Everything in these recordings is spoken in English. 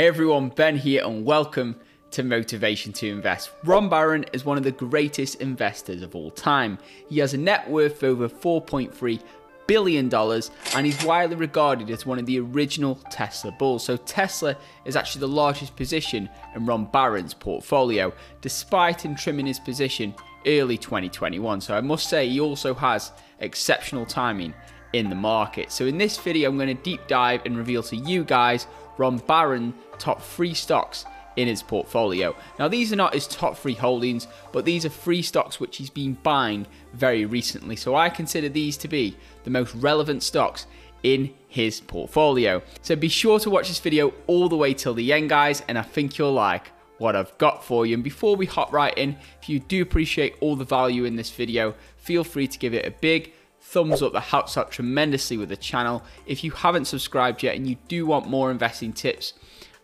Hey everyone, Ben here, and welcome to Motivation to Invest. Ron Baron is one of the greatest investors of all time. He has a net worth of over $4.3 billion and he's widely regarded as one of the original Tesla bulls. So, Tesla is actually the largest position in Ron Baron's portfolio, despite him trimming his position early 2021. So, I must say, he also has exceptional timing in the market. So, in this video, I'm going to deep dive and reveal to you guys Ron Baron top three stocks in his portfolio. Now, these are not his top three holdings, but these are three stocks which he's been buying very recently. So I consider these to be the most relevant stocks in his portfolio. So be sure to watch this video all the way till the end, guys, and I think you'll like what I've got for you. And before we hop right in, if you do appreciate all the value in this video, feel free to give it a big thumbs up that helps out tremendously with the channel. If you haven't subscribed yet and you do want more investing tips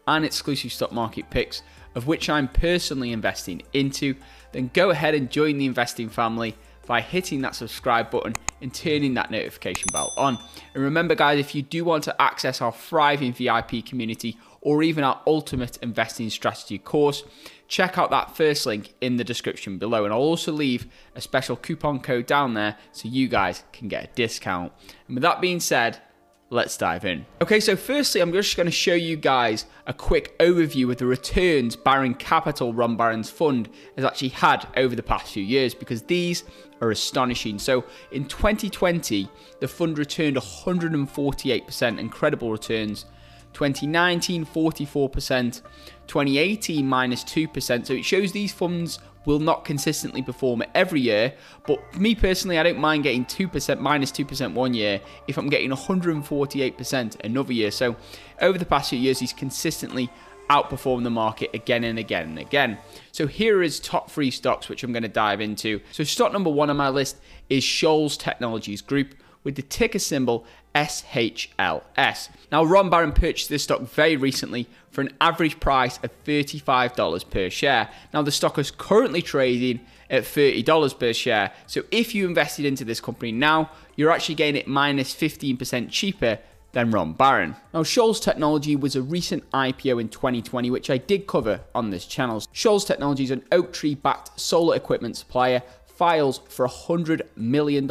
and exclusive stock market picks, of which I'm personally investing into, then go ahead and join the investing family by hitting that subscribe button and turning that notification bell on. And remember, guys, if you do want to access our thriving VIP community or even our ultimate investing strategy course, check out that first link in the description below. And I'll also leave a special coupon code down there so you guys can get a discount. And with that being said, let's dive in. Okay, so firstly, I'm just going to show you guys a quick overview of the returns Baron Capital Ron Baron's fund has actually had over the past few years because these are astonishing. So in 2020, the fund returned 148%, incredible returns. 2019, 44%, 2018, minus 2%. So it shows these funds will not consistently perform every year. But me personally, I don't mind getting 2%, minus 2% one year if I'm getting 148% another year. So over the past few years, he's consistently outperformed the market again and again and again. So here is top three stocks, which I'm going to dive into. So stock number one on my list is Shoals Technologies Group with the ticker symbol SHLS. Now, Ron Baron purchased this stock very recently for an average price of $35 per share. Now, the stock is currently trading at $30 per share. So, if you invested into this company now, you're actually getting it minus 15% cheaper than Ron Baron. Now, Shoals Technology was a recent IPO in 2020, which I did cover on this channel. Shoals Technology is an Oaktree backed solar equipment supplier, files for $100 million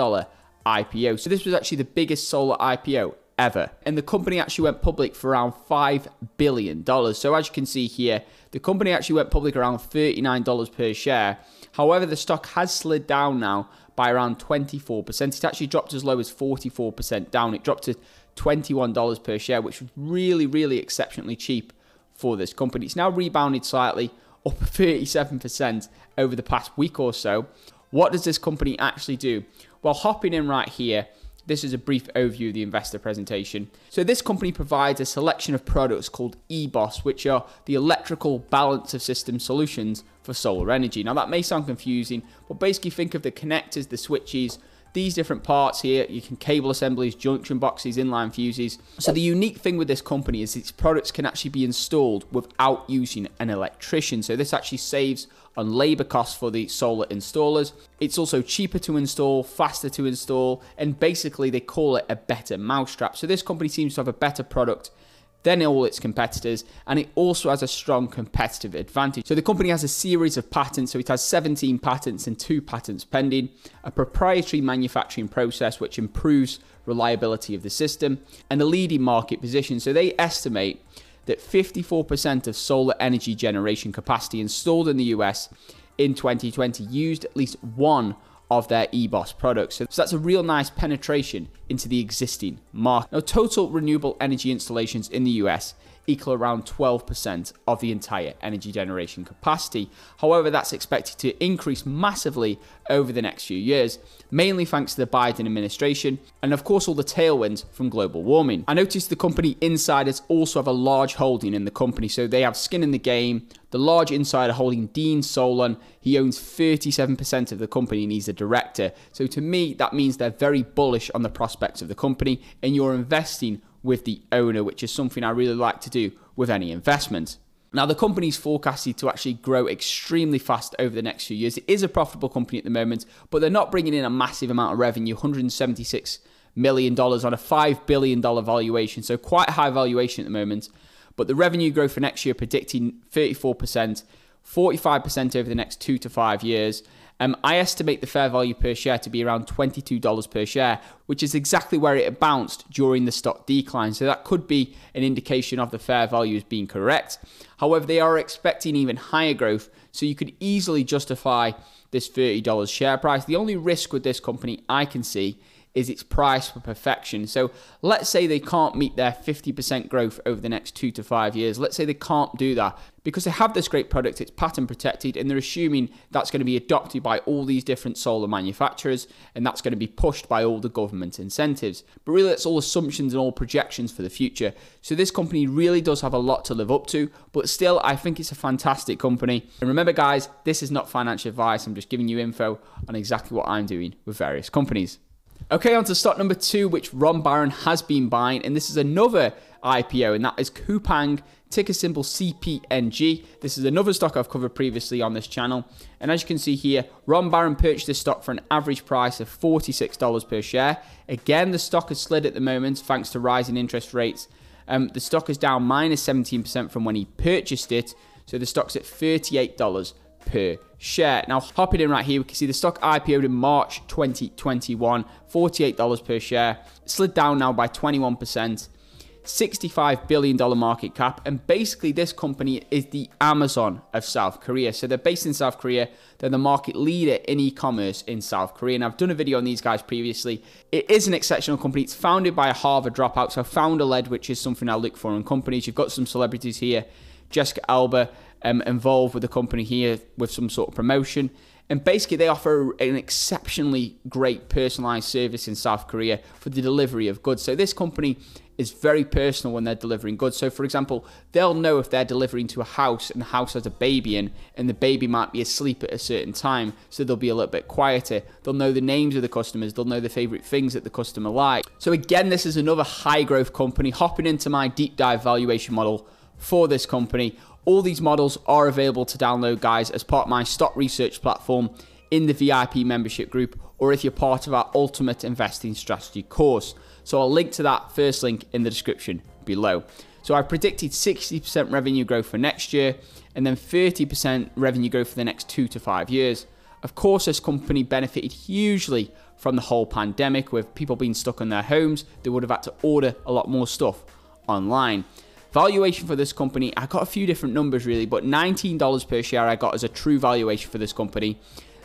IPO. So this was actually the biggest solar IPO ever. And the company actually went public for around $5 billion. So as you can see here, the company actually went public around $39 per share. However, the stock has slid down now by around 24%. It actually dropped as low as 44% down. It dropped to $21 per share, which was really, really exceptionally cheap for this company. It's now rebounded slightly, up 37% over the past week or so. What does this company actually do? Well, hopping in right here, this is a brief overview of the investor presentation. So this company provides a selection of products called EBOS, which are the electrical balance of system solutions for solar energy. Now that may sound confusing, but basically think of the connectors, the switches, these different parts here, you can cable assemblies, junction boxes, inline fuses. So the unique thing with this company is its products can actually be installed without using an electrician. So this actually saves on labor costs for the solar installers. It's also cheaper to install, faster to install, and basically they call it a better mousetrap. So this company seems to have a better product than all its competitors, and it also has a strong competitive advantage. So the company has a series of patents, so it has 17 patents and two patents pending, a proprietary manufacturing process which improves reliability of the system, and a leading market position. So they estimate that 54% of solar energy generation capacity installed in the US in 2020 used at least one of their EBOS products. So that's a real nice penetration into the existing market. Now, total renewable energy installations in the US equal around 12% of the entire energy generation capacity. However, that's expected to increase massively over the next few years, mainly thanks to the Biden administration and, of course, all the tailwinds from global warming. I noticed the company insiders also have a large holding in the company, so they have skin in the game. The large insider holding Dean Solon, he owns 37% of the company and he's a director. So to me, that means they're very bullish on the prospects of the company and you're investing with the owner, which is something I really like to do with any investment. Now, the company's forecasted to actually grow extremely fast over the next few years. It is a profitable company at the moment, but they're not bringing in a massive amount of revenue 176 million dollars on a $5 billion valuation, so quite high valuation at the moment. But the revenue growth for next year predicting 34%, 45% over the next two to five years. Um, I estimate the fair value per share to be around $22 per share, which is exactly where it bounced during the stock decline. So that could be an indication of the fair value as being correct. However, they are expecting even higher growth, so you could easily justify this $30 share price. The only risk with this company I can see is its price for perfection. So let's say they can't meet their 50% growth over the next two to five years. Let's say they can't do that because they have this great product, it's patent protected, and they're assuming that's going to be adopted by all these different solar manufacturers and that's going to be pushed by all the government incentives. But really, that's all assumptions and all projections for the future. So this company really does have a lot to live up to, but still, I think it's a fantastic company. And remember, guys, this is not financial advice, I'm just giving you info on exactly what I'm doing with various companies. Okay, on to stock number two, which Ron Baron has been buying, and this is another IPO, and that is Coupang, ticker symbol CPNG. This is another stock I've covered previously on this channel. And as you can see here, Ron Baron purchased this stock for an average price of $46 per share. Again, the stock has slid at the moment thanks to rising interest rates. Um, the stock is down minus 17% from when he purchased it, so the stock's at $38 per share. Now, hopping in right here, we can see the stock IPO'd in March 2021, $48 per share, slid down now by 21%. $65 billion market cap. And basically, this company is the Amazon of South Korea. So they're based in South Korea. They're the market leader in e commerce in South Korea. And I've done a video on these guys previously. It is an exceptional company. It's founded by a Harvard dropout. So founder led, which is something I look for in companies. You've got some celebrities here. Jessica Alba um, involved with the company here with some sort of promotion. And basically, they offer an exceptionally great personalized service in South Korea for the delivery of goods. So, this company is very personal when they're delivering goods. So, for example, they'll know if they're delivering to a house and the house has a baby in, and the baby might be asleep at a certain time, so they'll be a little bit quieter. They'll know the names of the customers, they'll know the favorite things that the customer like. So, again, this is another high growth company hopping into my deep dive valuation model for this company. All these models are available to download, guys, as part of my stock research platform in the VIP membership group, or if you're part of our Ultimate Investing Strategy course. So I'll link to that first link in the description below. So I predicted 60% revenue growth for next year and then 30% revenue growth for the next two to five years. Of course, this company benefited hugely from the whole pandemic with people being stuck in their homes. They would have had to order a lot more stuff online. Valuation for this company, I got a few different numbers really, but $19 per share I got as a true valuation for this company.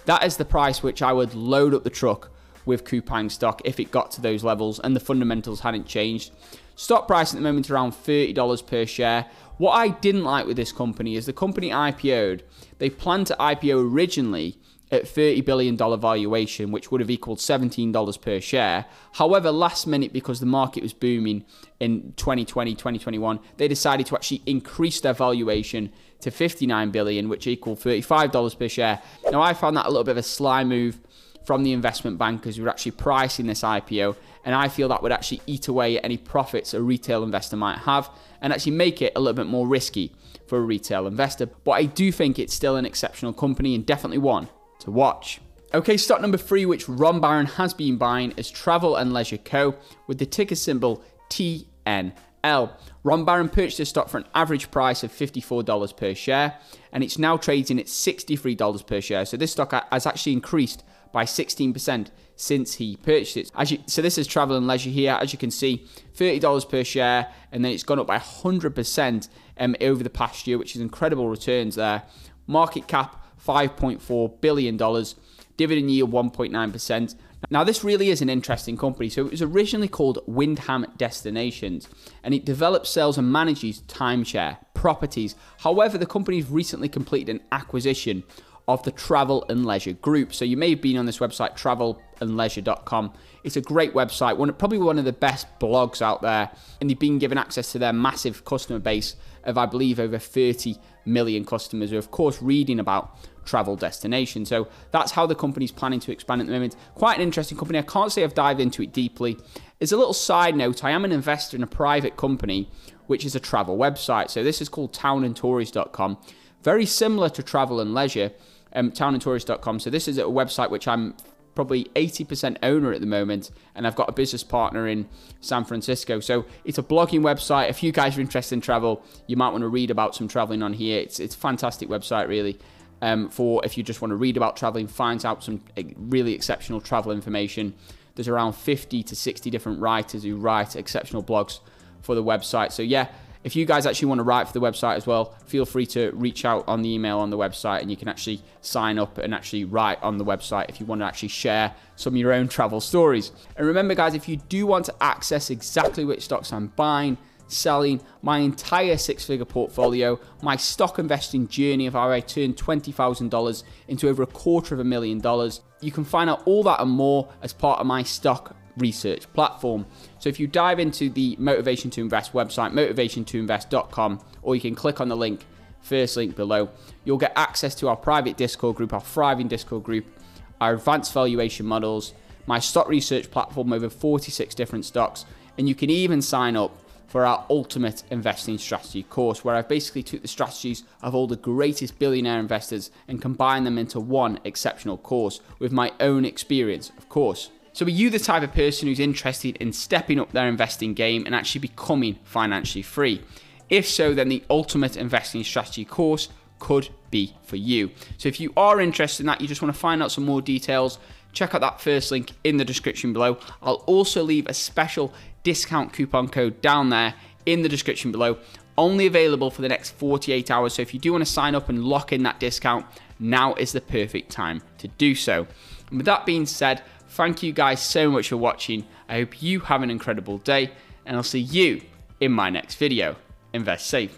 That is the price which I would load up the truck with Coupang stock if it got to those levels and the fundamentals hadn't changed. Stock price at the moment around $30 per share. What I didn't like with this company is the company IPO'd, they planned to IPO originally at $30 billion valuation, which would have equaled $17 per share. However, last minute, because the market was booming in 2020, 2021, they decided to actually increase their valuation to 59 billion, which equaled $35 per share. Now, I found that a little bit of a sly move from the investment bankers who were actually pricing this IPO, and I feel that would actually eat away at any profits a retail investor might have and actually make it a little bit more risky for a retail investor. But I do think it's still an exceptional company and definitely one to watch. Okay, stock number three, which Ron Baron has been buying, is Travel and Leisure Co. with the ticker symbol TNL. Ron Baron purchased this stock for an average price of $54 per share, and it's now trading at $63 per share. So this stock has actually increased by 16% since he purchased it. As you, so this is Travel and Leisure here. As you can see, $30 per share, and then it's gone up by 100% um, over the past year, which is incredible returns there. Market cap $5.4 billion, dividend yield 1.9%. Now, this really is an interesting company. So, it was originally called Wyndham Destinations and it develops, sells, and manages timeshare properties. However, the company's recently completed an acquisition of the Travel and Leisure Group. So, you may have been on this website, travelandleisure.com. It's a great website, one probably one of the best blogs out there, and they've been given access to their massive customer base of, I believe, over 30 million customers who are, of course, reading about travel destination. So that's how the company's planning to expand at the moment. Quite an interesting company. I can't say I've dived into it deeply. As a little side note, I am an investor in a private company which is a travel website. So this is called townandtourist.com. Very similar to travel and leisure, um, townandtourist.com. So this is a website which I'm probably 80% owner at the moment, and I've got a business partner in San Francisco. So it's a blogging website. If you guys are interested in travel, you might want to read about some traveling on here. It's it's a fantastic website, really. Um, for if you just want to read about traveling, find out some eh, really exceptional travel information. There's around 50 to 60 different writers who write exceptional blogs for the website. So yeah, if you guys actually want to write for the website as well, feel free to reach out on the email on the website and you can actually sign up and actually write on the website if you want to actually share some of your own travel stories. And remember, guys, if you do want to access exactly which stocks I'm buying, selling my entire six figure portfolio, my stock investing journey of how I turned $20,000 into over a quarter of a million dollars. You can find out all that and more as part of my stock research platform. So if you dive into the Motivation to Invest website, motivationtoinvest.com, or you can click on the link, first link below, you'll get access to our private Discord group, our thriving Discord group, our advanced valuation models, my stock research platform, over 46 different stocks, and you can even sign up for our ultimate investing strategy course where I've basically took the strategies of all the greatest billionaire investors and combined them into one exceptional course with my own experience, of course. So, are you the type of person who's interested in stepping up their investing game and actually becoming financially free? If so, then the Ultimate Investing Strategy course could be for you. So, if you are interested in that, you just want to find out some more details, check out that first link in the description below. I'll also leave a special discount coupon code down there in the description below, only available for the next 48 hours. So, if you do want to sign up and lock in that discount, now is the perfect time to do so. And with that being said, Thank you guys so much for watching. I hope you have an incredible day, and I'll see you in my next video. Invest safe.